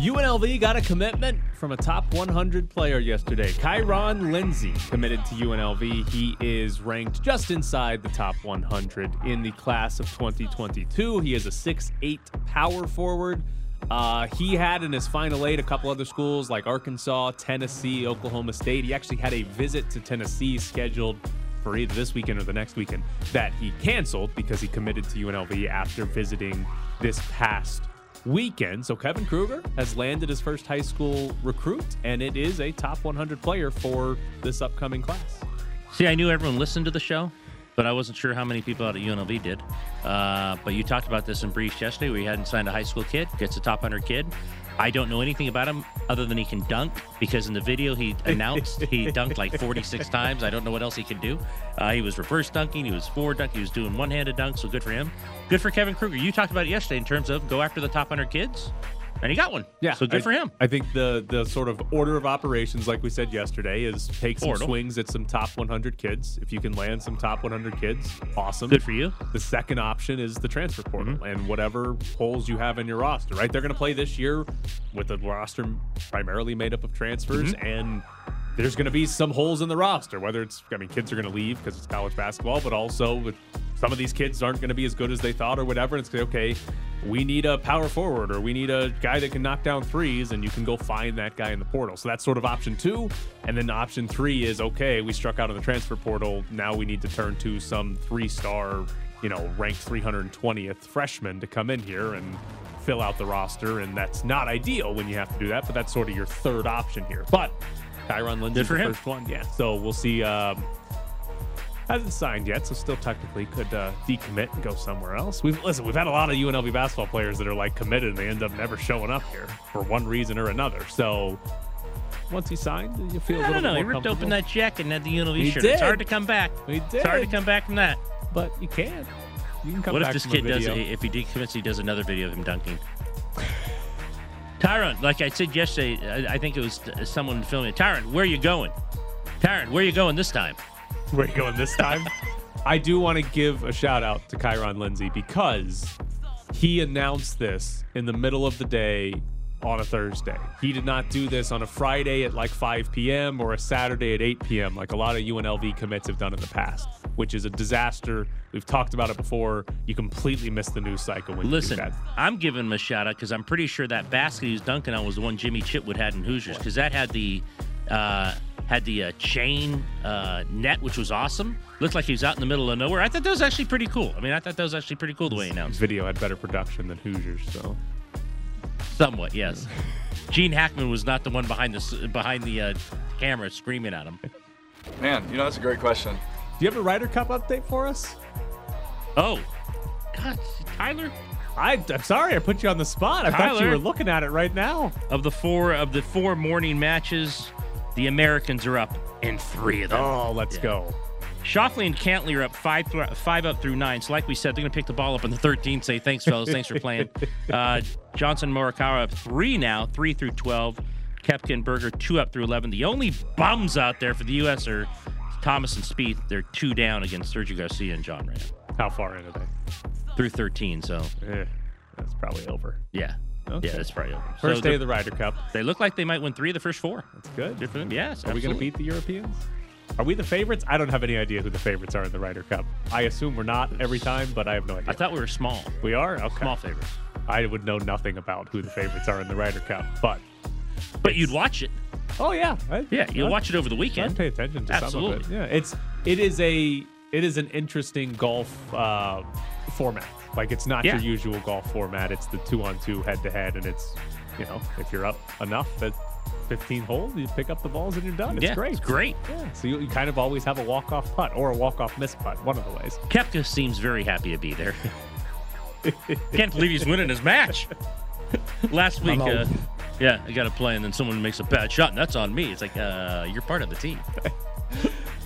UNLV got a commitment from a top 100 player yesterday. Kyron Lindsey committed to UNLV. He is ranked just inside the top 100 in the class of 2022. He is a 6'8 power forward. Uh, he had in his final eight a couple other schools like Arkansas, Tennessee, Oklahoma State. He actually had a visit to Tennessee scheduled for either this weekend or the next weekend that he canceled because he committed to UNLV after visiting this past weekend. So Kevin Kruger has landed his first high school recruit, and it is a top 100 player for this upcoming class. See, I knew everyone listened to the show, but I wasn't sure how many people out at UNLV did. Uh, but you talked about this in briefs yesterday you hadn't signed a high school kid, gets a top 100 kid. I don't know anything about him other than he can dunk because in the video he announced he dunked like 46 times. I don't know what else he can do. Uh, he was reverse dunking, he was forward dunking, he was doing one handed dunk, so good for him. Good for Kevin Kruger. You talked about it yesterday in terms of go after the top 100 kids and he got one. Yeah, so good I, for him. I think the the sort of order of operations, like we said yesterday, is take some Portal. swings at some top 100 kids. If you can land some top 100 kids, awesome. Good for you. The second option is the transfer portal Mm-hmm. and whatever holes you have in your roster. Right, they're going to play this year with a roster primarily made up of transfers Mm-hmm. and. There's going to be some holes in the roster, whether it's, I mean, kids are going to leave because it's college basketball, but also with some of these kids aren't going to be as good as they thought or whatever. And it's okay, we need a power forward or we need a guy that can knock down threes, and you can go find that guy in the portal. So that's sort of option two. And then option three is okay, we struck out in the transfer portal. Now we need to turn to some three star, you know, ranked 320th freshman to come in here and fill out the roster. And that's not ideal when you have to do that, but that's sort of your third option here. But Kyron Lindsey's Good for the him. first one. Yeah. So we'll see. Um, hasn't signed yet, so still technically could uh, decommit and go somewhere else. We've listen, we've had a lot of UNLV basketball players that are like committed and they end up never showing up here for one reason or another. So once he signed, you feel a I little don't know. more He ripped open that jacket and had the UNLV He shirt. did. It's hard to come back. He It's hard to come back from that. but you can. You can come what if this from kid does video. if he decommits he does another video of him dunking tyron like i said yesterday i, I think it was someone filming it. Tyron where are you going? Tyron where are you going this time? Where are you going this time? I do want to give a shout out to Kyron Lindsey because he announced this in the middle of the day on a Thursday. He did not do this on a Friday at like 5 p.m. or a Saturday at 8 p.m. like a lot of UNLV commits have done in the past, which is a disaster. We've talked about it before. You completely miss the news cycle when listen you do that. i'm giving him a shout out because i'm pretty sure that basket he was dunking on was the one jimmy chitwood had in hoosiers because that had the uh had the uh, chain uh, net, which was awesome. Looked like he was out in the middle of nowhere. I thought that was actually pretty cool. I mean, I thought that was actually pretty cool the way he announced. it. Video had better production than Hoosiers, so Somewhat, yes. Gene Hackman was not the one behind the behind the uh, camera screaming at him. Man, you know, that's a great question. do you have a Ryder Cup update for us? Oh, God, Tyler. I, I'm sorry I put you on the spot. I thought you were looking at it right now. Of the four of the four morning matches, the Americans are up in three of them. Oh, let's Yeah. go. Schauffele and Cantlay are up five, five up through nine. So, like we said, they're going to pick the ball up on the 13th. Say thanks, fellas. Thanks for playing. Uh, Johnson Morikawa up three now, three through 12. Koepka and Berger two up through 11. The only bums out there for the U.S. are Thomas and Spieth. They're two down against Sergio Garcia and Jon Rahm How far in are they? through 13. So, Eh, that's probably over. yeah. Okay. Yeah, that's probably over. First so day of the Ryder Cup. They look like they might win three of the first four. That's good. Good for them. Yes. Are we going to beat the Europeans? Are we the favorites? I don't have any idea who the favorites are in the Ryder Cup. I assume we're not every time, but I have no idea. I thought we were small. we are. Okay. Small favorites. I would know nothing about who the favorites are in the Ryder Cup, but But you'd watch it. oh yeah, I, Yeah, you'll I- watch it over the weekend. pay attention to some of Absolutely. it. Yeah, it's it is a it is an interesting golf uh, format. Like it's not Yeah. your usual golf format. It's the two on two head to head, and it's you know if you're up enough at 15 holes, you pick up the balls and you're done. It's yeah, great. It's great. Yeah, so you, you kind of always have a walk off putt or a walk off miss putt, one of the ways. Koepka seems very happy to be there. Can't believe he's winning his match. Last week, uh, yeah, I got to play, and then someone makes a bad shot, and that's on me. It's like, uh, you're part of the team.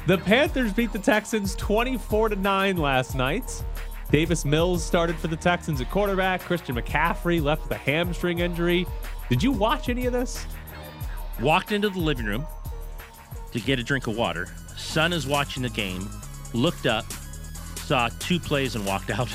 The Panthers beat the Texans 24 to 9 last night. Davis Mills started for the Texans at quarterback. Christian McCaffrey left with a hamstring injury. Did you watch any of this? Walked into the living room to get a drink of water. Son is watching the game. Looked up, saw two plays, and walked out.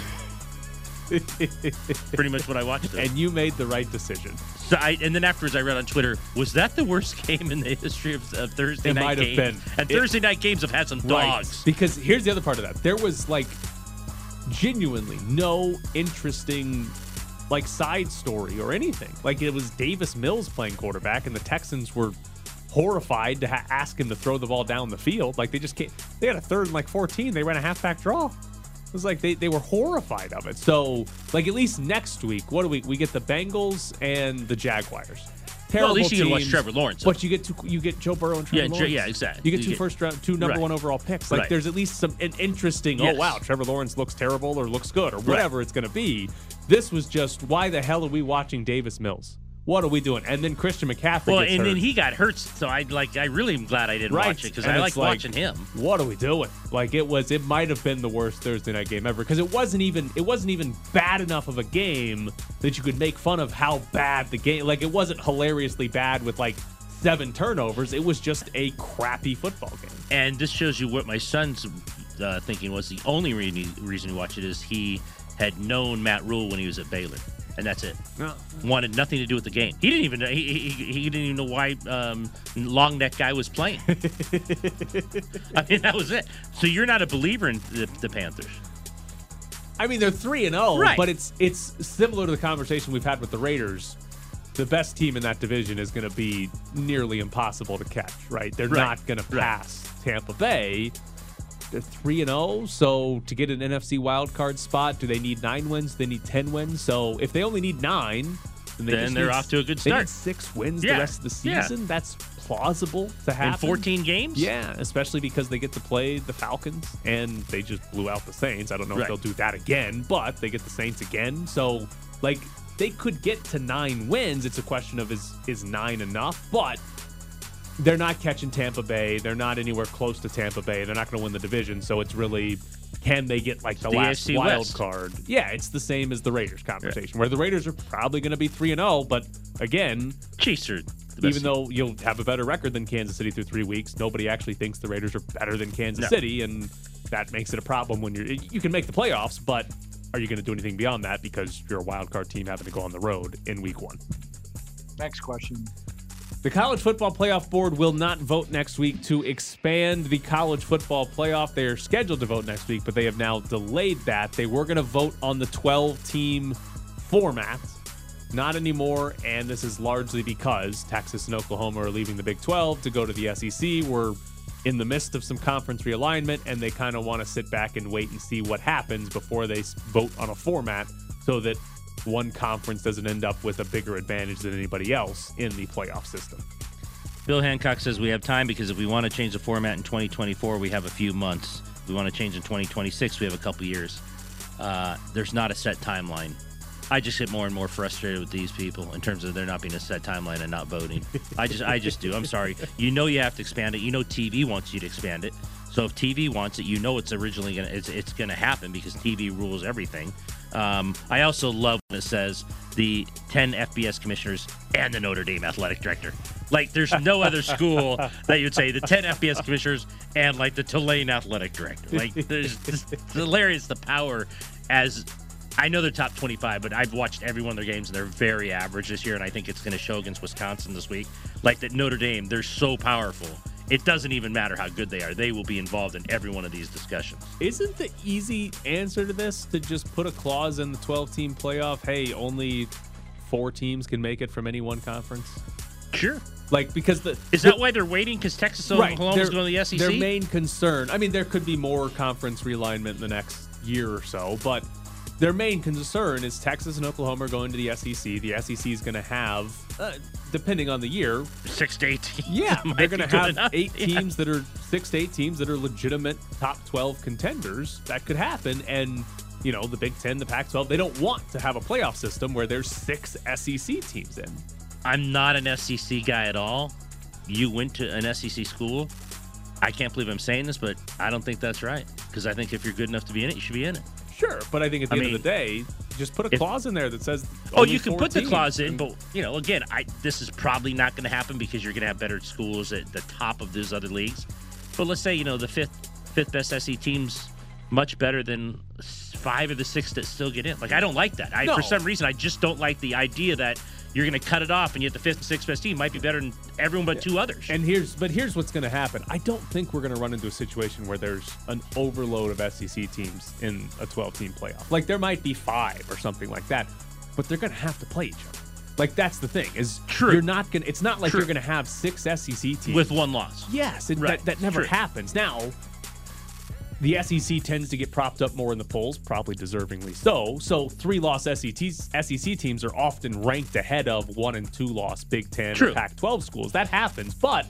Pretty much what I watched. And you made the right decision. So I, and then afterwards, I read on Twitter, was that the worst game in the history of, of Thursday It night might have games? been. And It- Thursday night games have had some dogs. Because here's the other part of that. There was like genuinely no interesting like side story or anything. Like it was Davis Mills playing quarterback and the Texans were horrified to ha- ask him to throw the ball down the field. Like they just can't they had a third and like 14. They ran a halfback draw. It was like they, they were horrified of it. So like at least next week, what do we we get the Bengals and the Jaguars. Terrible Well, at least you get to watch Trevor Lawrence. But you get to you get Joe Burrow and Trevor Yeah, Lawrence. yeah, exactly. You get You two get- first round, two number Right. one overall picks. Like Right. there's at least some an interesting. Oh, yes. Oh wow, Trevor Lawrence looks terrible or looks good or whatever it's going to be. This was just why the hell are we watching Davis Mills? What are we doing? And then Christian McCaffrey. Well, and hurt. then he got hurt, so I like. I really am glad I didn't Right. watch it because I like watching him. What are we doing? Like it was. It might have been the worst Thursday night game ever because it wasn't even. It wasn't even bad enough of a game that you could make fun of how bad the game. Like it wasn't hilariously bad with like seven turnovers. It was just a crappy football game. And this shows you what my son's uh, thinking was the only reason reason he watched it is he had known Matt Rhule when he was at Baylor, and that's it. No. Wanted nothing to do with the game. He didn't even know. He, he, he didn't even know why um, long neck guy was playing. I mean, that was it. So you're not a believer in the, the Panthers. I mean, they're three and zero, but it's it's similar to the conversation we've had with the Raiders. The best team in that division is going to be nearly impossible to catch, right? They're Right. not going to Right. pass Tampa Bay. They're three and zero, so to get an NFC wild card spot, do they need nine wins? They need ten wins. So if they only need nine, then, they then they're need- off to a good They start. need six wins Yeah. the rest of the Yeah. season. That's plausible to happen. In 14 games? Yeah, especially because they get to play the Falcons and they just blew out the Saints. I don't know Right. if they'll do that again, but they get the Saints again. So, like, they could get to nine wins. It's a question of is is nine enough? But they're not catching Tampa Bay. They're not anywhere close to Tampa Bay. They're not going to win the division. So it's really can they get like the, the last AFC wild West. card? Yeah, it's the same as the Raiders conversation, where the Raiders are probably going to be three and zero. But again, Chiefs are the best even though you'll have a better record than Kansas City through three weeks, nobody actually thinks the Raiders are better than Kansas No. City, and that makes it a problem when you're. You can make the playoffs, but are you going to do anything beyond that because you're a wild card team having to go on the road in week one? Next question. The College Football Playoff Board will not vote next week to expand the college football playoff. They are scheduled to vote next week, but they have now delayed that. They were going to vote on the 12 team format. Not anymore, and this is largely because Texas and Oklahoma are leaving the Big 12 to go to the SEC. We're in the midst of some conference realignment, and they kind of want to sit back and wait and see what happens before they vote on a format so that one conference doesn't end up with a bigger advantage than anybody else in the playoff system. Bill Hancock says we have time because if we want to change the format in 2024, we have a few months. If we want to change in 2026, we have a couple years. Uh, there's not a set timeline. I just get more and more frustrated with these people in terms of there not being a set timeline and not voting. I just, I just do. I'm sorry. You know you have to expand it. You know TV wants you to expand it. So if TV wants it, you know it's originally gonna, it's, it's gonna happen because TV rules everything. Um, I also love when it says the 10 FBS commissioners and the Notre Dame athletic director. Like, there's no other school that you'd say the 10 FBS commissioners and like the Tulane athletic director. Like, there's it's hilarious the power as I know they're top 25, but I've watched every one of their games and they're very average this year. And I think it's going to show against Wisconsin this week. Like that Notre Dame, they're so powerful. It doesn't even matter how good they are. They will be involved in every one of these discussions. Isn't the easy answer to this to just put a clause in the 12 team playoff? Hey, only four teams can make it from any one conference? Sure. Like, because the. Is that why they're waiting? Because Texas and Oklahoma is going to the SEC? Their main concern, I mean, there could be more conference realignment in the next year or so, but their main concern is Texas and Oklahoma are going to the SEC. The SEC is going to have, uh, depending on the year, Six to eight teams. yeah, they're going to have enough. eight Yeah. teams that are six to eight teams that are legitimate top 12 contenders. That could happen. And, you know, the Big Ten, the Pac 12, they don't want to have a playoff system where there's six SEC teams in. I'm not an SEC guy at all. You went to an SEC school. I can't believe I'm saying this, but I don't think that's right. Because I think if you're good enough to be in it, you should be in it. Sure, but I think at the I end mean, of the day, just put a if- clause in there that says. Oh, you can put the clause in, but you know, again, I this is probably not going to happen because you're going to have better schools at the top of those other leagues. But let's say you know the fifth fifth best SE teams much better than five of the six that still get in. Like I don't like that. I No. for some reason I just don't like the idea that you're going to cut it off and yet the fifth and sixth best team might be better than everyone but two others. And here's, but here's what's going to happen. I don't think we're going to run into a situation where there's an overload of SEC teams in a 12-team playoff. Like there might be five or something like that, but they're going to have to play each other. Like that's the thing is True. you're not going. to It's not like True. you're going to have six SEC teams with one loss. Yes, it, Right. that, that never True. happens. Now, the SEC tends to get propped up more in the polls, probably deservingly so. So, three loss SEC, SEC teams are often ranked ahead of one and two loss Big Ten True. or Pac 12 schools. That happens. But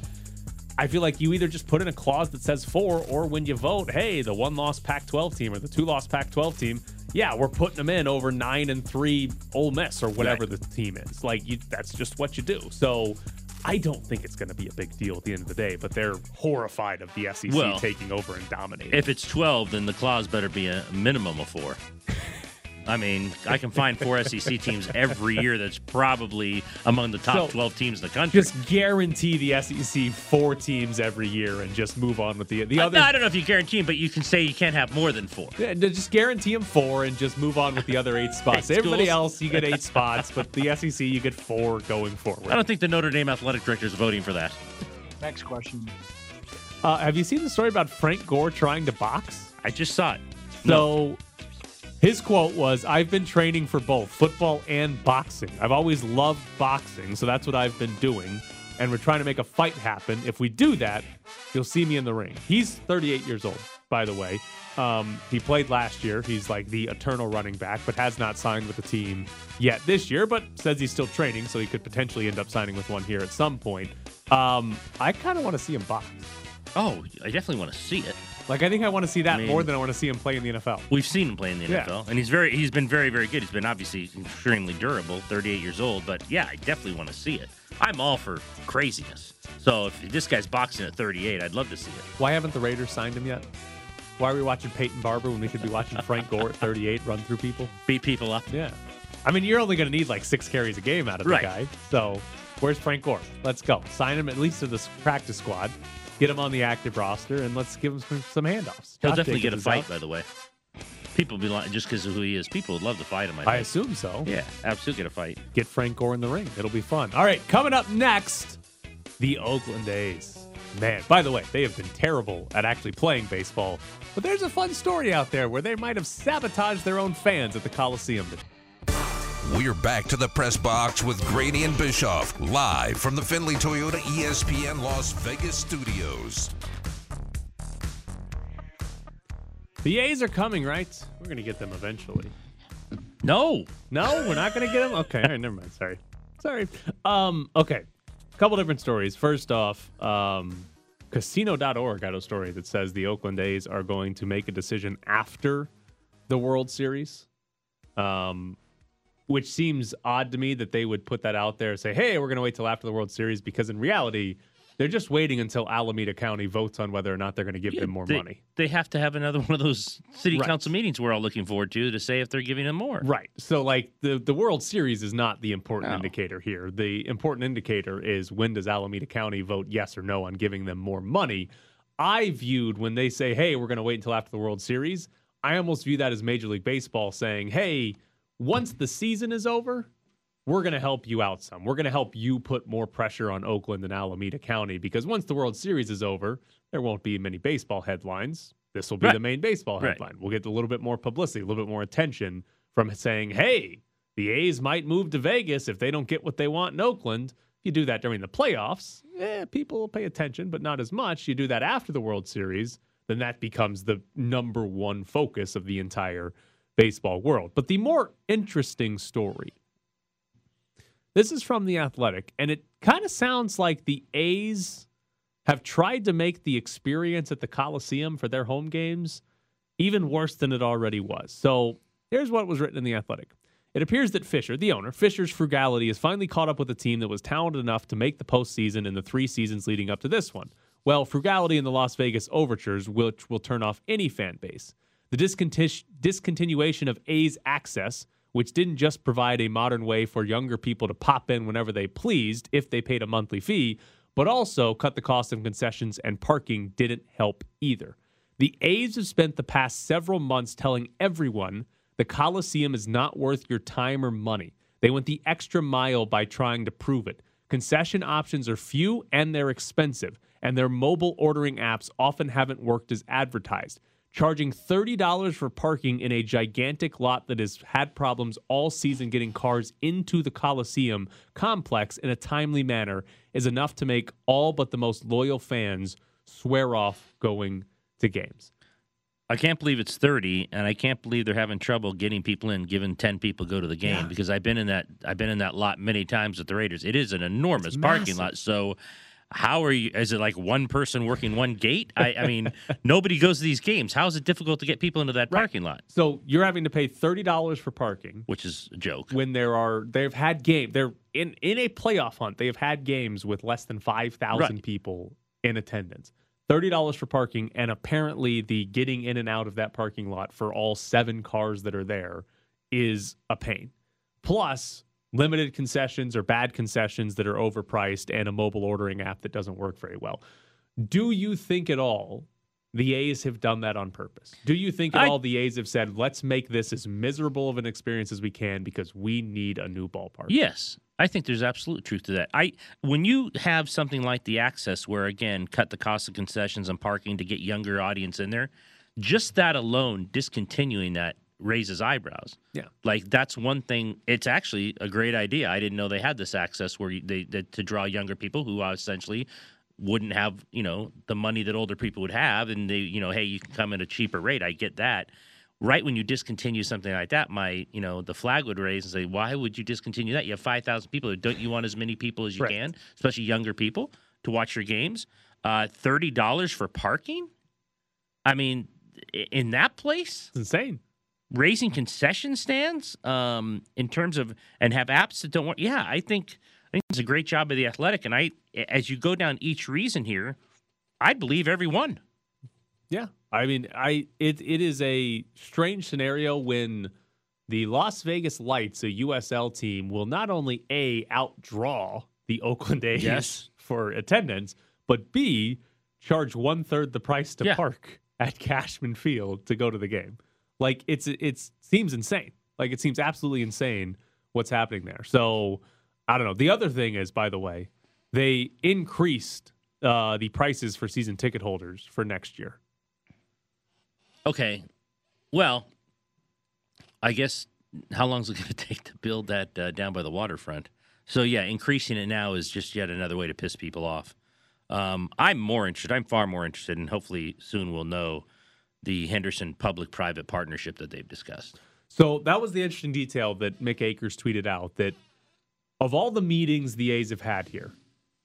I feel like you either just put in a clause that says four, or when you vote, hey, the one loss Pac 12 team or the two loss Pac 12 team, yeah, we're putting them in over nine and three Ole Miss or whatever Right. the team is. Like, you, that's just what you do. So, I don't think it's going to be a big deal at the end of the day, but they're horrified of the SEC Well, taking over and dominating. If it's 12, then the clause better be a minimum of four. I mean, I can find four SEC teams every year that's probably among the top So, 12 teams in the country. just guarantee the SEC four teams every year and just move on with the the other. I don't know if you guarantee them, but you can say you can't have more than four. Yeah, just guarantee them four and just move on with the other eight spots. Eight Everybody schools. else, you get eight spots, but the SEC, you get four going forward. I don't think the Notre Dame athletic director is voting for that. Next question. Uh, have you seen the story about Frank Gore trying to box? I just saw it. So his quote was, I've been training for both football and boxing. I've always loved boxing, so that's what I've been doing. And we're trying to make a fight happen. If we do that, you'll see me in the ring. He's 38 years old, by the way. Um, he played last year. He's like the eternal running back, but has not signed with the team yet this year, but says he's still training, so he could potentially end up signing with one here at some point. Um, I kind of want to see him box. Oh, I definitely want to see it. Like, I think I want to see that I mean- more than I want to see him play in the NFL. We've seen him play in the Yeah. NFL, and he's very he's been very very good. He's been obviously extremely durable, 38 years old. But yeah, I definitely want to see it. I'm all for craziness. So if this guy's boxing at 38, I'd love to see it. Why haven't the Raiders signed him yet? Why are we watching Peyton Barber when we could be watching Frank Gore at 38 run through people? Beat people up. Yeah. I mean, you're only going to need like six carries a game out of the Right. guy. So where's Frank Gore? Let's go. Sign him at least to the practice squad. Get him on the active roster, and let's give him some, some handoffs. He'll Josh definitely get a fight, out. by the way. People be lying just because of who he is. People would love to fight him. I, I assume so. Yeah, absolutely get a fight. Get Frank Gore in the ring. It'll be fun. All right, coming up next, the Oakland A's. Man, by the way, they have been terrible at actually playing baseball, but there's a fun story out there where they might have sabotaged their own fans at the Coliseum. We're back to the press box with Graney and Bischoff, live from the Findlay Toyota ESPN Las Vegas studios. The A's are coming, right? We're going to get them eventually. No, No, we're not going to get them? Okay, all right, never mind. Sorry. Sorry. Um, okay. A couple different stories. First off, um, casino.org got a story that says the Oakland A's are going to make a decision after the World Series. Um, which seems odd to me that they would put that out there and say, hey, we're going to wait till after the World Series because in reality, they're just waiting until Alameda County votes on whether or not they're going to give them more they, money. They have to have another one of those city Right. council meetings we're all looking forward to to say if they're giving them more. Right. So like the the World Series is not the important No. indicator here. The important indicator is when does Alameda County vote yes or no on giving them more money. I viewed when they say, "Hey, we're going to wait until after the World Series." I almost view that as Major League Baseball saying, "Hey, once the season is over, we're going to help you out some. We're going to help you put more pressure on Oakland and Alameda County because once the World Series is over, there won't be many baseball headlines. This will be Right. the main baseball Right. headline. We'll get a little bit more publicity, a little bit more attention from saying, hey, the A's might move to Vegas if they don't get what they want in Oakland. If you do that during the playoffs, eh, people will pay attention, but not as much. You do that after the World Series, then that becomes the number one focus of the entire baseball world. But the more interesting story this is from The Athletic, and it kind of sounds like the A's have tried to make the experience at the Coliseum for their home games even worse than it already was. So here's what was written in The Athletic. It appears that Fisher, the owner, Fisher's frugality has finally caught up with a team that was talented enough to make the postseason in the three seasons leading up to this one. Well, frugality in the Las Vegas overtures, which will turn off any fan base. The disconti- discontinuation of A's access, which didn't just provide a modern way for younger people to pop in whenever they pleased if they paid a monthly fee, but also cut the cost of concessions and parking didn't help either. The A's have spent the past several months telling everyone the Coliseum is not worth your time or money. They went the extra mile by trying to prove it. Concession options are few and they're expensive, and their mobile ordering apps often haven't worked as advertised. Charging $30 for parking in a gigantic lot that has had problems all season getting cars into the Coliseum complex in a timely manner is enough to make all but the most loyal fans swear off going to games. I can't believe it's 30 and I can't believe they're having trouble getting people in given 10 people go to the game Yeah. because I've been in that I've been in that lot many times with the Raiders. It is an enormous It's parking massive. lot. So how are you is it like one person working one gate? I, I mean, nobody goes to these games. How is it difficult to get people into that Right. parking lot? So you're having to pay $30 for parking. Which is a joke. when there are they've had game they're in in a playoff hunt they have had games with less than 5000 Right. people in attendance $30 for parking and apparently the getting in and out of that parking lot for all seven cars that are there is a pain plus limited concessions or bad concessions that are overpriced and a mobile ordering app that doesn't work very well do you think at all the A's have done that on purpose. Do you think at I- all the A's have said, let's make this as miserable of an experience as we can because we need a new ballpark? Yes, I think there's absolute truth to that. I when you have something like the access, where again cut the cost of concessions and parking to get younger audience in there, just that alone, discontinuing that raises eyebrows. Yeah. like that's one thing. It's actually a great idea. I didn't know they had this access where they, they to draw younger people who uh, essentially wouldn't have you know the money that older people would have, and they you know hey you can come at a cheaper rate. I get that right when you discontinue something like that, my you know the flag would raise and say, why would you discontinue that? You have five thousand people. Don't you want as many people as you Right. can, especially younger people, to watch your games? Uh, Thirty dollars for parking. I mean, in that place, It's insane. Raising concession stands um, in terms of and have apps that don't work. Yeah, I think I think it's a great job of the athletic. And I, as you go down each reason here, I believe every one. Yeah. I mean, I it it is a strange scenario when the Las Vegas Lights, a USL team, will not only A outdraw the Oakland A's Yes. for attendance, but B charge one third the price to Yeah. park at Cashman Field to go to the game. Like it's it seems insane. Like it seems absolutely insane what's happening there. So I don't know. The other thing is, by the way, they increased uh, the prices for season ticket holders for next year. Okay. Well, I guess how long is it going to take to build that uh, down by the waterfront? So yeah, increasing it now is just yet another way to piss people off. Um, I'm more interested. I'm far more interested, and hopefully soon we'll know the Henderson public-private partnership that they've discussed. So that was the interesting detail that Mick Akers tweeted out that of all the meetings the A's have had here,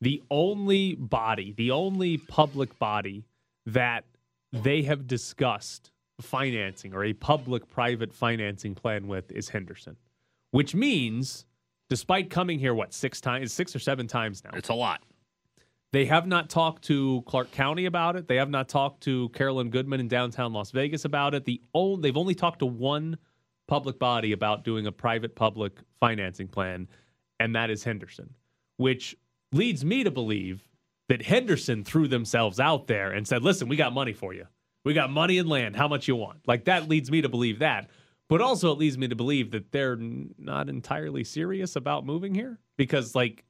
the only body, the only public body that they have discussed financing or a public private financing plan with is Henderson, which means despite coming here, what, six times, six or seven times now, It's a lot. They have not talked to Clark County about it. They have not talked to Carolyn Goodman in downtown Las Vegas about it. The only, they've only talked to one public body about doing a private public financing plan, and that is Henderson, which leads me to believe that Henderson threw themselves out there and said, "Listen, we got money for you. We got money and land. How much you want?" Like that leads me to believe that. But also it leads me to believe that they're not entirely serious about moving here because like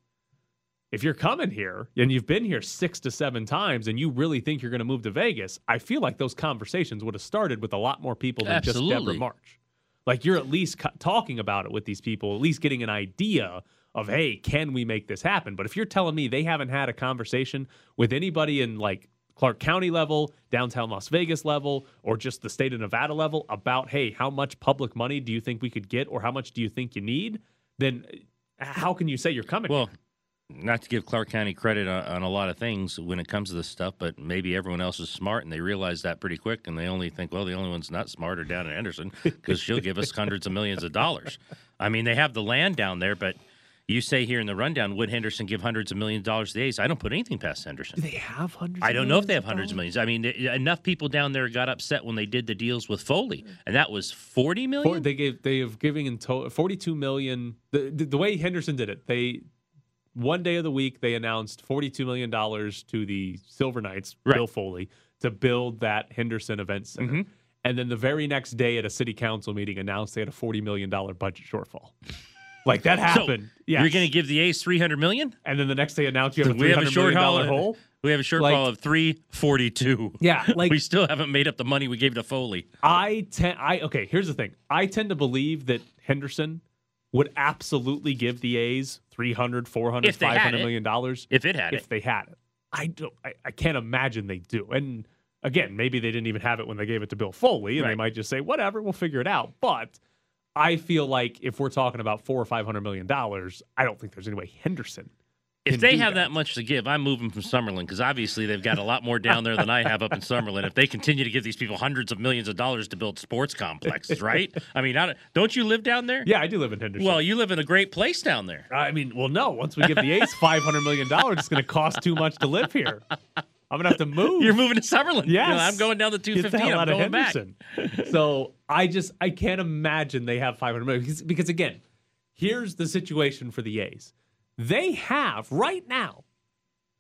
if you're coming here and you've been here six to seven times and you really think you're going to move to Vegas, I feel like those conversations would have started with a lot more people than just Debra March. Like you're at least co- talking about it with these people, at least getting an idea of, hey, can we make this happen? But if you're telling me they haven't had a conversation with anybody in like Clark County level, downtown Las Vegas level, or just the state of Nevada level about, hey, how much public money do you think we could get or how much do you think you need? Then uh, how can you say you're coming? Well, not to give Clark County credit on, on a lot of things when it comes to this stuff, but maybe everyone else is smart and they realize that pretty quick, and they only think, well, the only one's not smart are down in Henderson because she'll give us hundreds of millions of dollars. I mean, they have the land down there, but You say here in the rundown, would Henderson give hundreds of millions of dollars to the A's? I don't put anything past Do Henderson. they have hundreds? I don't know if they millions have hundreds of millions. I mean, th- enough people down there got upset when they did the deals with Foley, and that was forty million. For, they gave they have giving in total 42 million. The, the the way Henderson did it, they one day of the week they announced 42 million dollars to the Silver Knights, Right. Bill Foley, to build that Henderson Event Center. Mhm. And then the very next day at a city council meeting announced they had a 40 million dollar budget shortfall. Like that happened. yeah. You're going to give the A's three hundred million? and then the next day announced you have a We have a short million haul. hole. We have a shortfall Like- of three forty-two. Yeah, like we still haven't made up the money we gave to Foley. I tend I okay, here's the thing. I tend to believe that Henderson would absolutely give the A's 300, 400, If they had 500 it. million dollars If it had if it, they had it. I don't I, I can't imagine they do. And again, maybe they didn't even have it when they gave it to Bill Foley and they might just say whatever, we'll figure it out. But I feel like if we're talking about 4 or 500 million dollars, I don't think there's any way Henderson if they have that. that much to give, I'm moving from Summerlin because obviously they've got a lot more down there than I have up in Summerlin. If they continue to give these people hundreds of millions of dollars to build sports complexes, right? I mean, I don't- you live down there? Yeah, I do live in Henderson. Well, you live in a great place down there. I mean, well, no. Once we give the A's five hundred million dollars, it's going to cost too much to live here. I'm going to have to move. You're moving to Summerlin. Yes. You know, I'm going down the Get the 215. hell I'm going back. So I just I can't imagine they have 500 million because, because again, here's the situation for the A's. They have right now,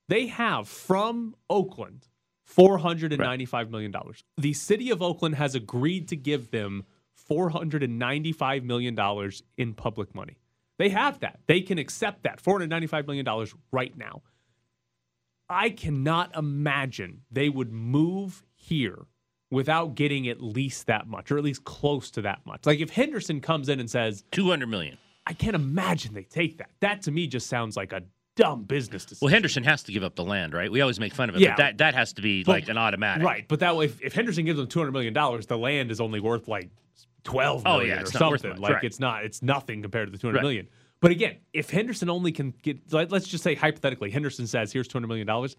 they have from Oakland four hundred and ninety-five million dollars. The city of Oakland has agreed to give them four hundred and ninety-five million dollars in public money. They have that. They can accept that four hundred ninety-five million dollars right now. I cannot imagine they would move here without getting at least that much, or at least close to that much. Like if Henderson comes in and says, 200 million. I can't imagine they take that. That to me just sounds like a dumb business decision. Well, Henderson has to give up the land, right? We always make fun of it, Yeah. but that, that has to be But- like an automatic. Right, but that way, if, if Henderson gives them two hundred million dollars, the land is only worth like twelve Oh, million yeah, or it's not worth something. much, like right. it's not, it's nothing compared to the two hundred Right. million. But again, if Henderson only can get, like, let's just say hypothetically, Henderson says, "Here's two hundred million dollars."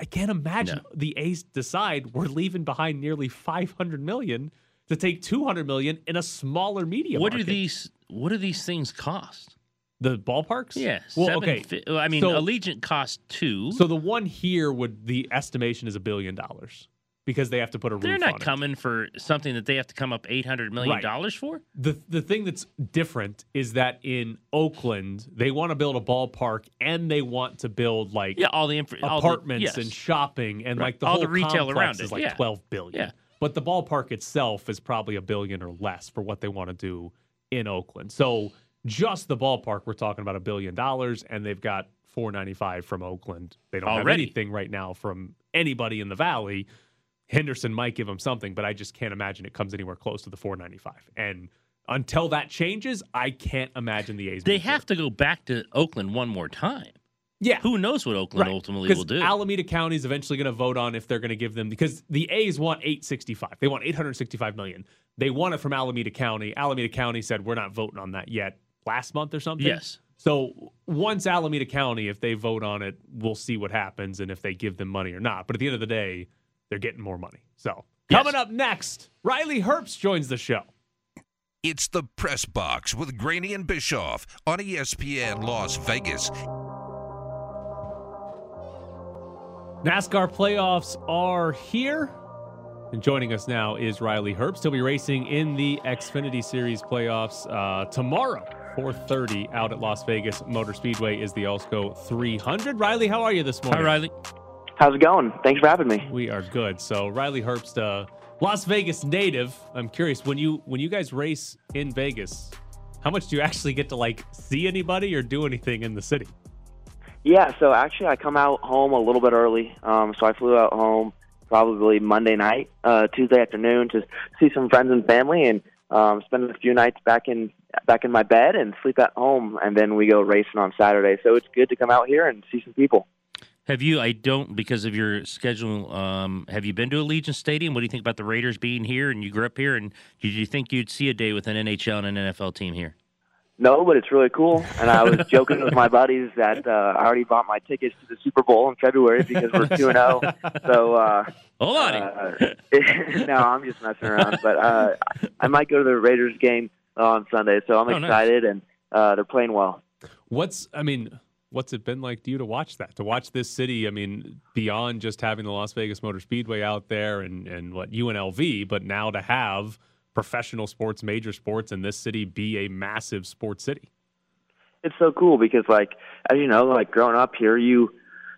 I can't imagine the A's decide we're leaving behind nearly five hundred million to take two hundred million in a smaller media. What do market. these What do these things cost? the ballparks? Yeah, Well, seven okay. fi- I mean, So- Allegiant cost two. So the one here would the estimation is a billion dollars because they have to put a roof They're on not it. coming for something that they have to come up eight hundred million Right. dollars for. the the thing that's different is that in Oakland they want to build a ballpark and they want to build like Yeah, all the infra- all the- apartments yes. and shopping and Right. like the All whole the retail around it, is like yeah. 12 billion. Yeah. But the ballpark itself is probably a billion or less for what they want to do in Oakland. So just the ballpark we're talking about a billion dollars and they've got 495 from Oakland. They don't have anything right now from anybody in the valley. Henderson might give them something, but I just can't imagine it comes anywhere close to the 495. And until that changes, I can't imagine the A's. They have to go back to Oakland one more time. There. yeah. Who knows what Oakland Right. ultimately 'Cause will do? Alameda County is eventually going to vote on if they're going to give them because the A's want 865. They want 865 million. They want it from Alameda County. Alameda County said we're not voting on that yet last month or something. Yes. So once Alameda County, if they vote on it, we'll see what happens and if they give them money or not. But at the end of the day, they're getting more money. So Yes. coming up next, Riley Herbst joins the show. It's the Press Box with Graney and Bischoff on ESPN Las Vegas. NASCAR playoffs are here. And joining us now is Riley Herbst. He'll be racing in the Xfinity Series playoffs uh, tomorrow, 4:30, out at Las Vegas Motor Speedway. Is the Alsco 300? Riley, how are you this morning? Hi. Riley. How's it going? Thanks for having me. We are good. So Riley Herbst, uh, Las Vegas native. I'm curious when you when you guys race in Vegas, how much do you actually get to like see anybody or do anything in the city? Yeah, so actually, I come out home a little bit early. Um, so I flew out home probably Monday night, uh, Tuesday afternoon to see some friends and family, and um, spend a few nights back in back in my bed and sleep at home, and then we go racing on Saturday. So it's good to come out here and see some people. Have you? I don't because of your schedule. Um, have you been to Allegiant Stadium? What do you think about the Raiders being here? And you grew up here, and did you think you'd see a day with an NHL and an NFL team here? No, but it's really cool. And I was joking with my buddies that uh, I already bought my tickets to the Super Bowl in February because we're two and zero. So. Uh, Hold on. Uh, no, I'm just messing around. But uh, I might go to the Raiders game on Sunday, so I'm Oh, nice. excited, and uh, they're playing well. What's I mean, what's it been like to you to watch that? To watch this city, I mean, beyond just having the Las Vegas Motor Speedway out there and and what UNLV, but now to have professional sports, major sports in this city be a massive sports city. It's so cool because, like, as you know, like growing up here, you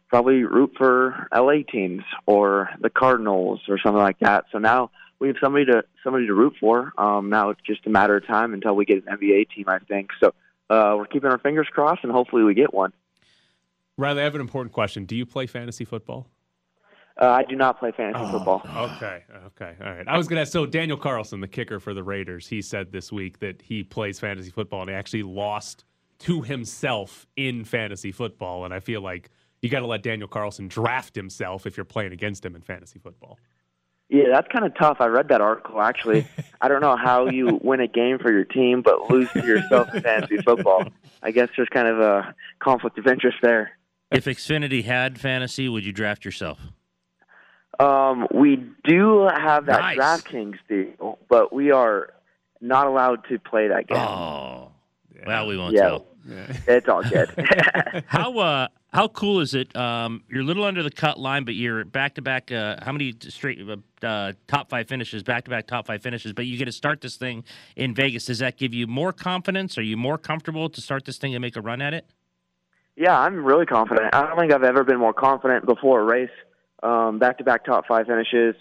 probably root for LA teams or the Cardinals or something like that. So now we have somebody to somebody to root for. Um, now it's just a matter of time until we get an NBA team, I think. So uh, we're keeping our fingers crossed, and hopefully we get one. Riley, I have an important question. Do you play fantasy football? Uh, I do not play fantasy Oh, football. Okay, okay, all right. I was gonna. Ask so Daniel Carlson, the kicker for the Raiders, he said this week that he plays fantasy football and he actually lost to himself in fantasy football. And I feel like you got to let Daniel Carlson draft himself if you're playing against him in fantasy football. Yeah, that's kind of tough. I read that article actually. I don't know how you win a game for your team but lose to yourself in fantasy football. I guess there's kind of a conflict of interest there. If Xfinity had fantasy, would you draft yourself? Um, we do have that Nice. DraftKings deal, but we are not allowed to play that game. Oh, well, we won't Yeah. tell. It's all good. How uh how cool is it? Um, you're a little under the cut line, but you're back to back. Uh, how many straight uh, uh, top five finishes? Back to back top five finishes. But you get to start this thing in Vegas. Does that give you more confidence? Are you more comfortable to start this thing and make a run at it? yeah, I'm really confident. I don't think I've ever been more confident before a race. Um, back-to-back top five finishes.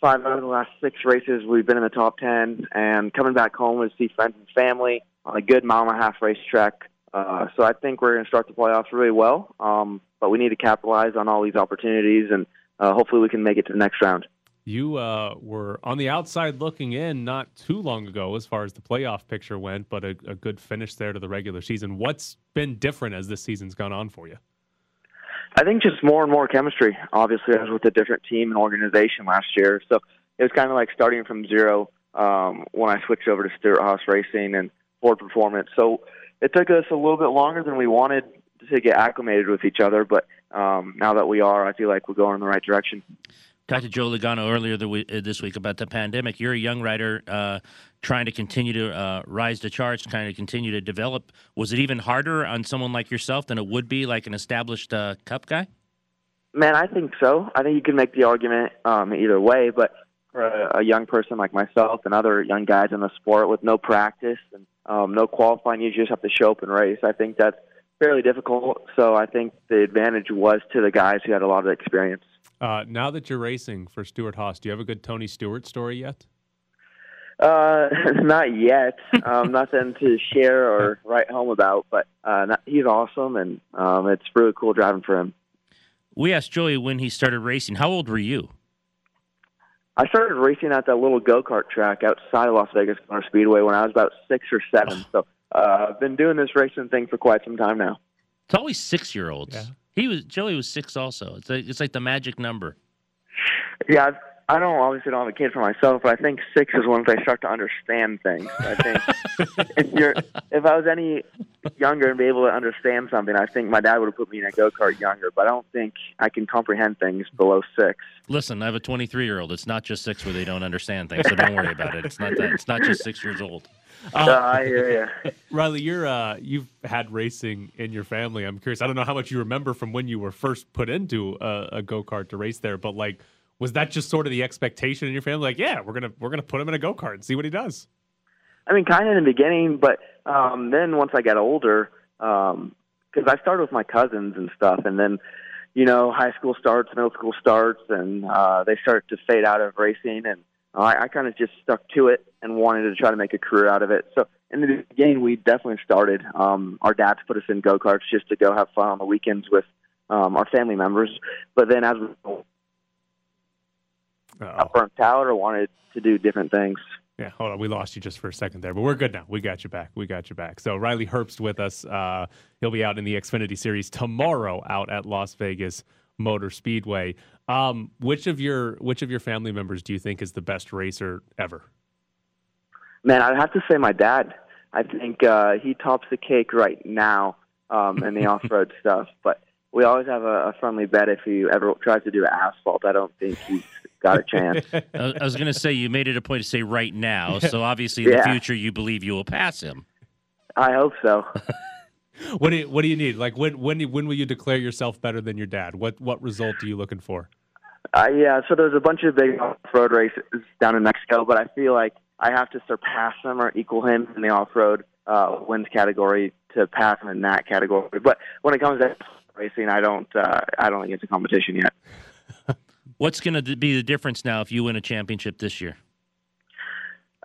Five out of the last six races, we've been in the top ten, and coming back home to see friends and family on a good mile and a half racetrack. Uh, so I think we're going to start the playoffs really well, um, but we need to capitalize on all these opportunities, and uh, hopefully we can make it to the next round. You uh, were on the outside looking in not too long ago as far as the playoff picture went, but a, a good finish there to the regular season. What's been different as this season's gone on for you? I think just more and more chemistry. Obviously, I was with a different team and organization last year, so it was kind of like starting from zero um, when I switched over to Stewart Haas Racing and Ford Performance. So it took us a little bit longer than we wanted to get acclimated with each other, but um, now that we are, I feel like we're going in the right direction. Talked to Joe Logano earlier the, uh, this week about the pandemic. You're a young writer uh, trying to continue to uh, rise to charts, trying to continue to develop. Was it even harder on someone like yourself than it would be like an established uh, Cup guy? Man, I think so. I think you can make the argument um, either way, but for a, a young person like myself and other young guys in the sport with no practice and um, no qualifying, you just have to show up and race. I think that's fairly difficult. So I think the advantage was to the guys who had a lot of experience. Uh, now that you're racing for Stewart Haas, do you have a good Tony Stewart story yet? Uh, not yet. Um, nothing to share or write home about, but uh, not, he's awesome, and um, it's really cool driving for him. We asked Joey when he started racing. How old were you? I started racing at that little go kart track outside of Las Vegas Motor Speedway when I was about six or seven. So uh, I've been doing this racing thing for quite some time now. It's always six year olds. Yeah. He was Joey was six also. It's like, it's like the magic number. Yeah, I don't obviously don't have a kid for myself, but I think six is when they start to understand things. I think if you're if I was any younger and be able to understand something, I think my dad would have put me in a go kart younger. But I don't think I can comprehend things below six. Listen, I have a 23 year old. It's not just six where they don't understand things, so don't worry about it. It's not that. It's not just six years old. Uh, I hear you. Riley, you're uh, you've had racing in your family. I'm curious. I don't know how much you remember from when you were first put into a, a go kart to race there, but like, was that just sort of the expectation in your family? Like, yeah, we're gonna we're gonna put him in a go kart and see what he does. I mean, kind of in the beginning, but um, then once I got older, because I started with my cousins and stuff, and then you know, high school starts, middle school starts, and uh, they start to fade out of racing, and I, I kind of just stuck to it and wanted to try to make a career out of it. So in the beginning, we definitely started. Um, our dads put us in go karts just to go have fun on the weekends with um, our family members, but then as we got burnt out or wanted to do different things. Yeah, hold on. We lost you just for a second there, but we're good now. We got you back. We got you back. So Riley Herbst with us. Uh, he'll be out in the Xfinity Series tomorrow out at Las Vegas Motor Speedway. Um, which of your which of your family members do you think is the best racer ever? Man, I'd have to say my dad. I think uh, he tops the cake right now um, in the off-road stuff. But we always have a, a friendly bet if he ever tries to do asphalt. I don't think he's got a chance. I I was going to say you made it a point to say right now. So obviously in the future you believe you will pass him. I hope so. what do you What do you need? Like when when when will you declare yourself better than your dad? What what result are you looking for? Uh, yeah, so there's a bunch of big off-road races down in Mexico, but I feel like I have to surpass him or equal him in the off-road uh, wins category to pass him in that category. But when it comes to racing, I don't uh, I don't think it's a competition yet. What's going to be the difference now if you win a championship this year?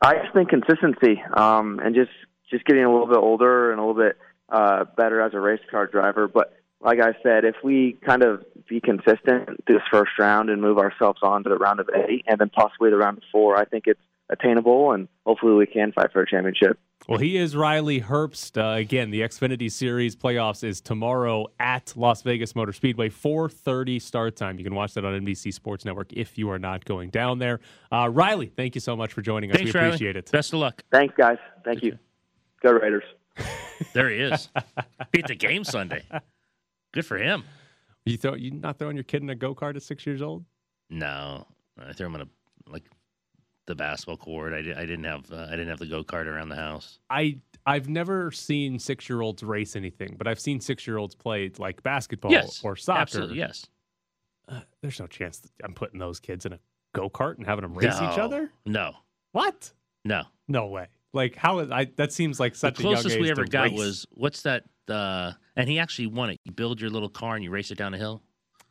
I just think consistency um, and just just getting a little bit older and a little bit uh, better as a race car driver. But like I said, if we kind of be consistent this first round and move ourselves on to the round of eight and then possibly the round of four, I think it's attainable and hopefully we can fight for a championship. Well, he is Riley Herbst. Uh, again, the Xfinity Series playoffs is tomorrow at Las Vegas Motor Speedway, 4:30 start time. You can watch that on NBC Sports Network if you are not going down there. Uh, Riley, thank you so much for joining us. Thanks, we Riley. appreciate it. Best of luck. Thanks, guys. Thank you. Go Raiders. There he is. Beat the game Sunday. Good for him. You throw you not throwing your kid in a go kart at six years old? No, I threw him on a like the basketball court. I, I didn't have uh, I didn't have the go kart around the house. I I've never seen six year olds race anything, but I've seen six year olds play like basketball yes, or soccer. Absolutely, yes. Uh, there's no chance that I'm putting those kids in a go kart and having them race each other. No, What? no. No way. Like how is I? That seems like such the closest we ever got race. was what's that? Uh, and he actually won it. You build your little car and you race it down a hill.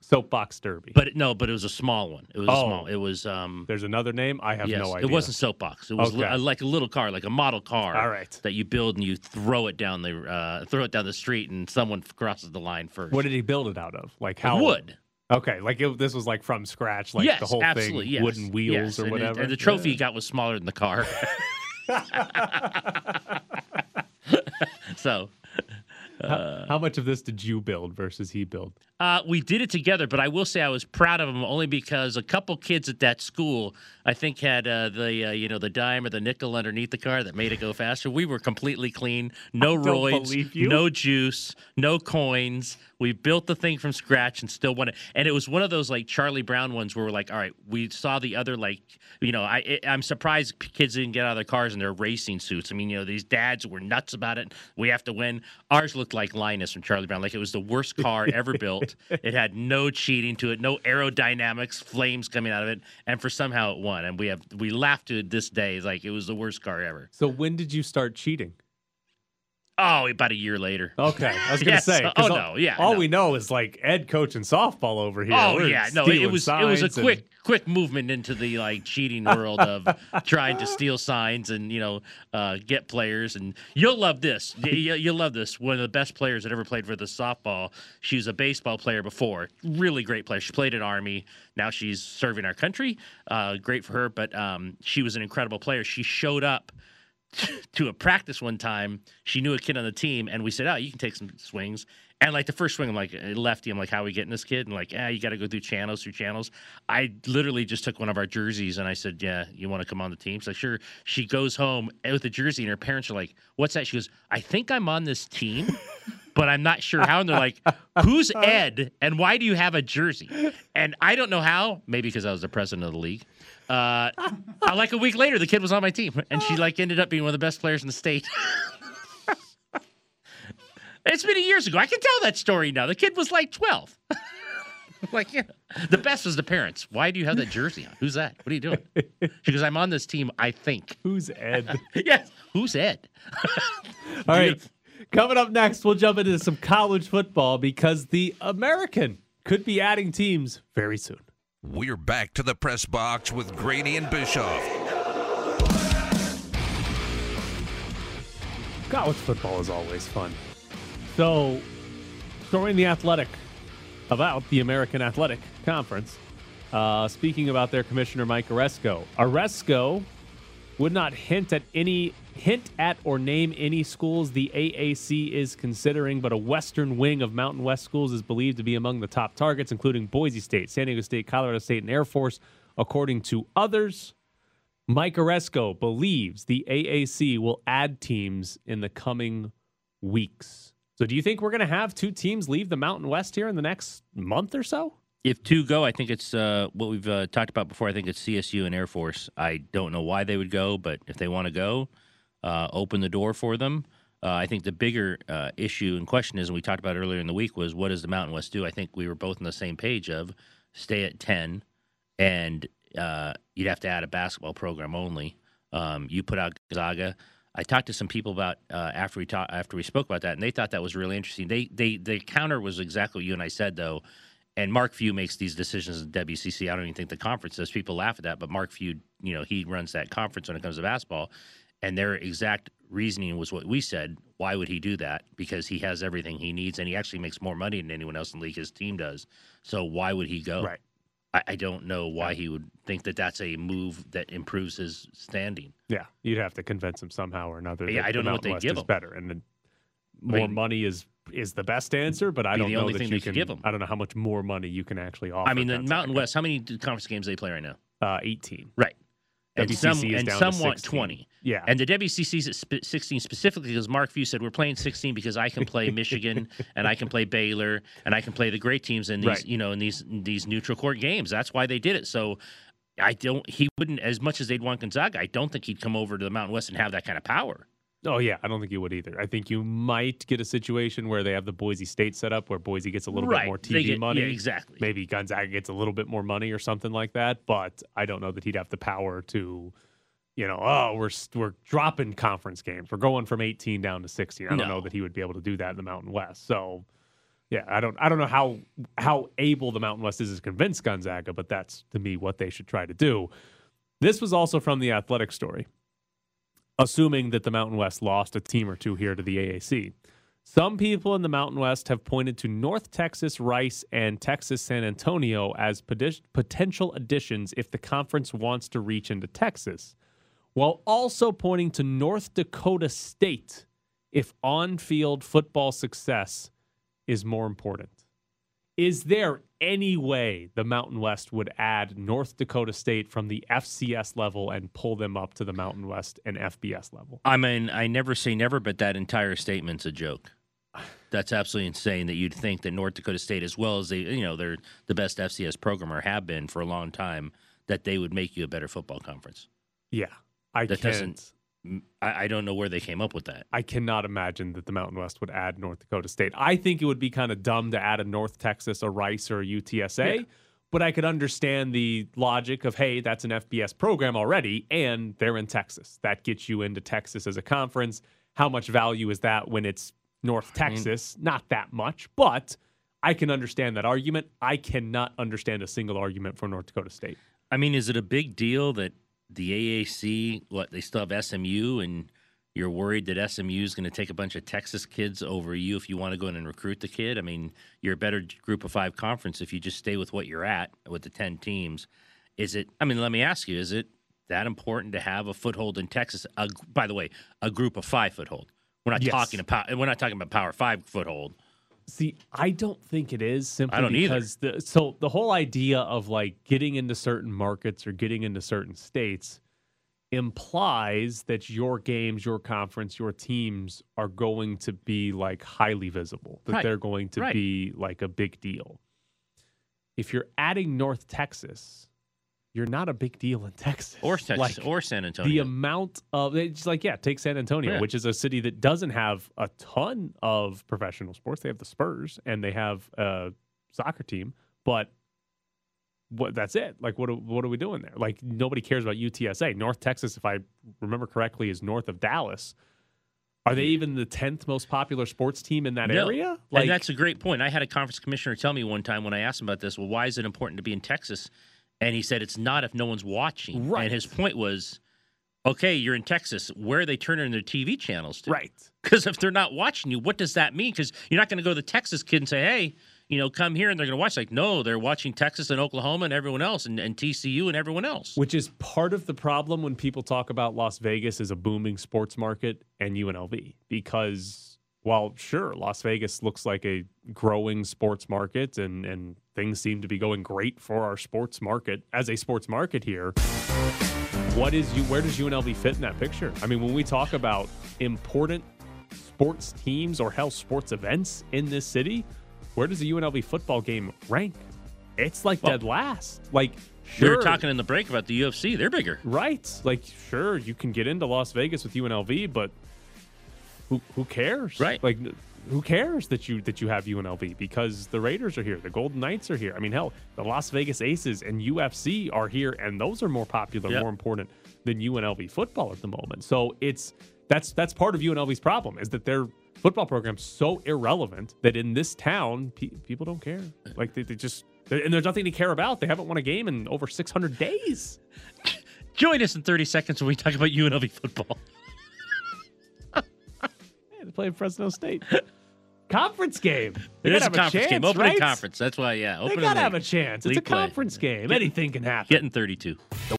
Soapbox derby. But it, no, but it was a small one. It was a Oh. small. It was um. There's another name. I have yes, no idea. it wasn't soapbox. It was li- Okay. uh, like a little car, like a model car. All right. That you build and you throw it down the uh, throw it down the street and someone crosses the line first. What did he build it out of? Like how? Wood. Okay, like it, this was like from scratch, like yes, the whole absolutely, thing, yes, wooden wheels yes. or And the- whatever. And the trophy he got was smaller than the car. so how, how much of this did you build versus he build? Uh, we did it together, but I will say I was proud of him only because a couple kids at that school, I think, had uh, the uh, you know the dime or the nickel underneath the car that made it go faster. We were completely clean, no roids, no juice, no coins. We built the thing from scratch and still won it. And it was one of those like Charlie Brown ones where we're like, all right, we saw the other like you know I I- I'm surprised kids didn't get out of their cars in their racing suits. I mean, you know, these dads were nuts about it. We have to win. Ours looked like Linus from Charlie Brown, like it was the worst car ever built. It had no cheating to it, no aerodynamics, flames coming out of it, and for somehow it won. And we have we laughed to it this day, like it was the worst car ever. So when did you start cheating? Oh, about a year later. Okay, I was gonna Yes. say. Oh, all, no, yeah, All no. we know is like Ed coaching softball over here. Oh We're yeah, no, it, was it was a and- quick quick movement into the like cheating world of trying to steal signs and you know uh, get players. And you'll love this. Y- y- You'll love this. One of the best players that ever played for the softball. She was a baseball player before. Really great player. She played at Army. Now she's serving our country. Uh, great for her. But um, she was an incredible player. She showed up to a practice one time. She knew a kid on the team, and we said, "Oh, you can take some swings." And like the first swing, I'm like eh, lefty. I'm like, "How are we getting this kid?" And like, "Ah, you got to go through channels, through channels." I literally just took one of our jerseys and I said, "Yeah, you want to come on the team?" So sure. She goes home with the jersey, and her parents are like, "What's that?" She goes, "I think I'm on this team." But I'm not sure how. And they're like, who's Ed and why do you have a jersey? And I don't know how. Maybe because I was the president of the league. Uh, like a week later, the kid was on my team, and she like ended up being one of the best players in the state. it's been years ago. I can tell that story now. The kid was like 12. like, yeah. The best was the parents. Why do you have that jersey on? Who's that? What are you doing? She goes, I'm on this team, I think. Who's Ed? yes. Who's Ed? All right. Coming up next, we'll jump into some college football because the American could be adding teams very soon. We're back to the press box with Graney and Bischoff. College football is always fun. So, in the Athletic about the American Athletic Conference. Uh, speaking about their commissioner Mike Aresco, Aresco would not hint at any hint at or name any schools the AAC is considering, but a western wing of Mountain West schools is believed to be among the top targets, including Boise State, San Diego State, Colorado State, and Air Force, according to others. Mike Aresco believes the AAC will add teams in the coming weeks. So, do you think we're going to have two teams leave the Mountain West here in the next month or so? If two go, I think it's uh, what we've uh, talked about before. I think it's CSU and Air Force. I don't know why they would go, but if they want to go, uh, open the door for them. Uh, I think the bigger uh, issue and question is, and we talked about earlier in the week, was what does the Mountain West do? I think we were both on the same page of stay at 10, and uh, you'd have to add a basketball program only. Um, you put out Gonzaga. I talked to some people about uh, after we talked after we spoke about that, and they thought that was really interesting. They they the counter was exactly what you and I said though, and Mark Few makes these decisions in WCC. I don't even think the conference does. People laugh at that, but Mark Few, you know, he runs that conference when it comes to basketball, and their exact reasoning was what we said. Why would he do that? Because he has everything he needs, and he actually makes more money than anyone else in the league. His team does. So why would he go? Right. I, I don't know why he would think that that's a move that improves his standing. Yeah, you'd have to convince him somehow or another. Yeah, I don't the know what they West give is him. better, and then more mean- money is is the best answer. But I don't the know only that thing you can. give. I don't know how much more money you can actually offer. I mean, the Mountain West. How many conference games they play right now? uh, eighteen. Right. And WCC some is and some want 16. twenty. Yeah, And the WCC's at sp- 16 specifically because Mark Few said we're playing 16 because I can play Michigan and I can play Baylor and I can play the great teams in these Right. you know in these these neutral court games. That's why they did it. So I don't. He wouldn't as much as they'd want Gonzaga. I don't think he'd come over to the Mountain West and have that kind of power. Oh yeah, I don't think you would either. I think you might get a situation where they have the Boise State set up, where Boise gets a little right. bit more TV get- money. Yeah, exactly. Maybe Gonzaga gets a little bit more money or something like that. But I don't know that he'd have the power to, you know, oh, we're we're dropping conference games. We're going from 18 down to 16. I don't No. know that he would be able to do that in the Mountain West. So. Yeah, I don't I don't know how how able the Mountain West is to convince Gonzaga, but that's to me what they should try to do. This was also from the athletic story assuming that the Mountain West lost a team or two here to the AAC. Some people in the Mountain West have pointed to North Texas, Rice, and Texas San Antonio as potential additions if the conference wants to reach into Texas, while also pointing to North Dakota State if on field football success is more important. Is there any way the Mountain West would add North Dakota State from the FCS level and pull them up to the Mountain West and FBS level? I mean, I never say never, but that entire statement's a joke. That's absolutely insane that you'd think that North Dakota State, as well as they, you know, they're the best FCS program or have been for a long time, that they would make you a better football conference. Yeah, I That can't. doesn't- I, I don't know where they came up with that. I cannot imagine that the Mountain West would add North Dakota State. I think it would be kind of dumb to add a North Texas, a Rice, or a UTSA. Yeah. But I could understand the logic of, hey, that's an FBS program already, and they're in Texas. That gets you into Texas as a conference. How much value is that when it's North Texas? Not that much, but I can understand that argument. I cannot understand a single argument for North Dakota State. I mean, is it a big deal that the AAC, what they still have SMU, and you're worried that SMU is going to take a bunch of Texas kids over you if you want to go in and recruit the kid? I mean, you're a better group of five conference if you just stay with what you're at with the 10 teams. Is it, I mean, let me ask you, is it that important to have a foothold in Texas? A, by the way, a group of five foothold. We're not Yes. talking about, we're not talking about power five foothold. See, I don't think it is simply I don't either. because the so the whole idea of like getting into certain markets or getting into certain states implies that your games, your conference, your teams are going to be like highly visible, that Right. they're going to Right. be like a big deal. If you're adding North Texas, you're not a big deal in Texas. Or Texas, Like, or San Antonio. the amount of it's like yeah take san antonio Yeah. which is a city that doesn't have a ton of professional sports they have the spurs and they have a soccer team but what that's it like what are, what are we doing there like nobody cares about utsa north texas if i remember correctly is north of dallas are they even the 10th most popular sports team in that No. area and that's a great point. I had a conference commissioner tell me one time when I asked him about this, well, why is it important to be in Texas? And he said it's not if no one's watching. Right. And his point was, okay, you're in Texas. Where are they turning their TV channels to? right Because if they're not watching you, what does that mean? Because you're not going to go to the Texas kid and say, hey, you know, come here and they're going to watch. Like, no, they're watching Texas and Oklahoma and everyone else and, and TCU and everyone else. Which is part of the problem when people talk about Las Vegas as a booming sports market and UNLV. Because while sure, Las Vegas looks like a growing sports market and, and things seem to be going great for our sports market as a sports market here. What is you where does UNLV fit in that picture? I mean, when we talk about important sports teams or hell sports events in this city, where does the UNLV football game rank? It's like Well, dead last. Like We sure, were talking in the break about the UFC. They're bigger. Right. Like, sure, you can get into Las Vegas with UNLV, but who who cares? Right. Like who cares that you that you have UNLV because the Raiders are here, the Golden Knights are here. I mean, hell, the Las Vegas Aces and UFC are here, and those are more popular, Yep. more important than UNLV football at the moment. So it's that's that's part of UNLV's problem is that their football program's so irrelevant that in this town pe- people don't care. Like they, they just and there's nothing to care about. They haven't won a game in over 600 days. Join us in 30 seconds when we talk about UNLV football. They play Fresno State. conference game. They It is a conference chance, game, opening right? conference. That's why, yeah, They opening gotta league. have a chance. It's a League play. conference game. Get- Anything can happen. Getting 32. The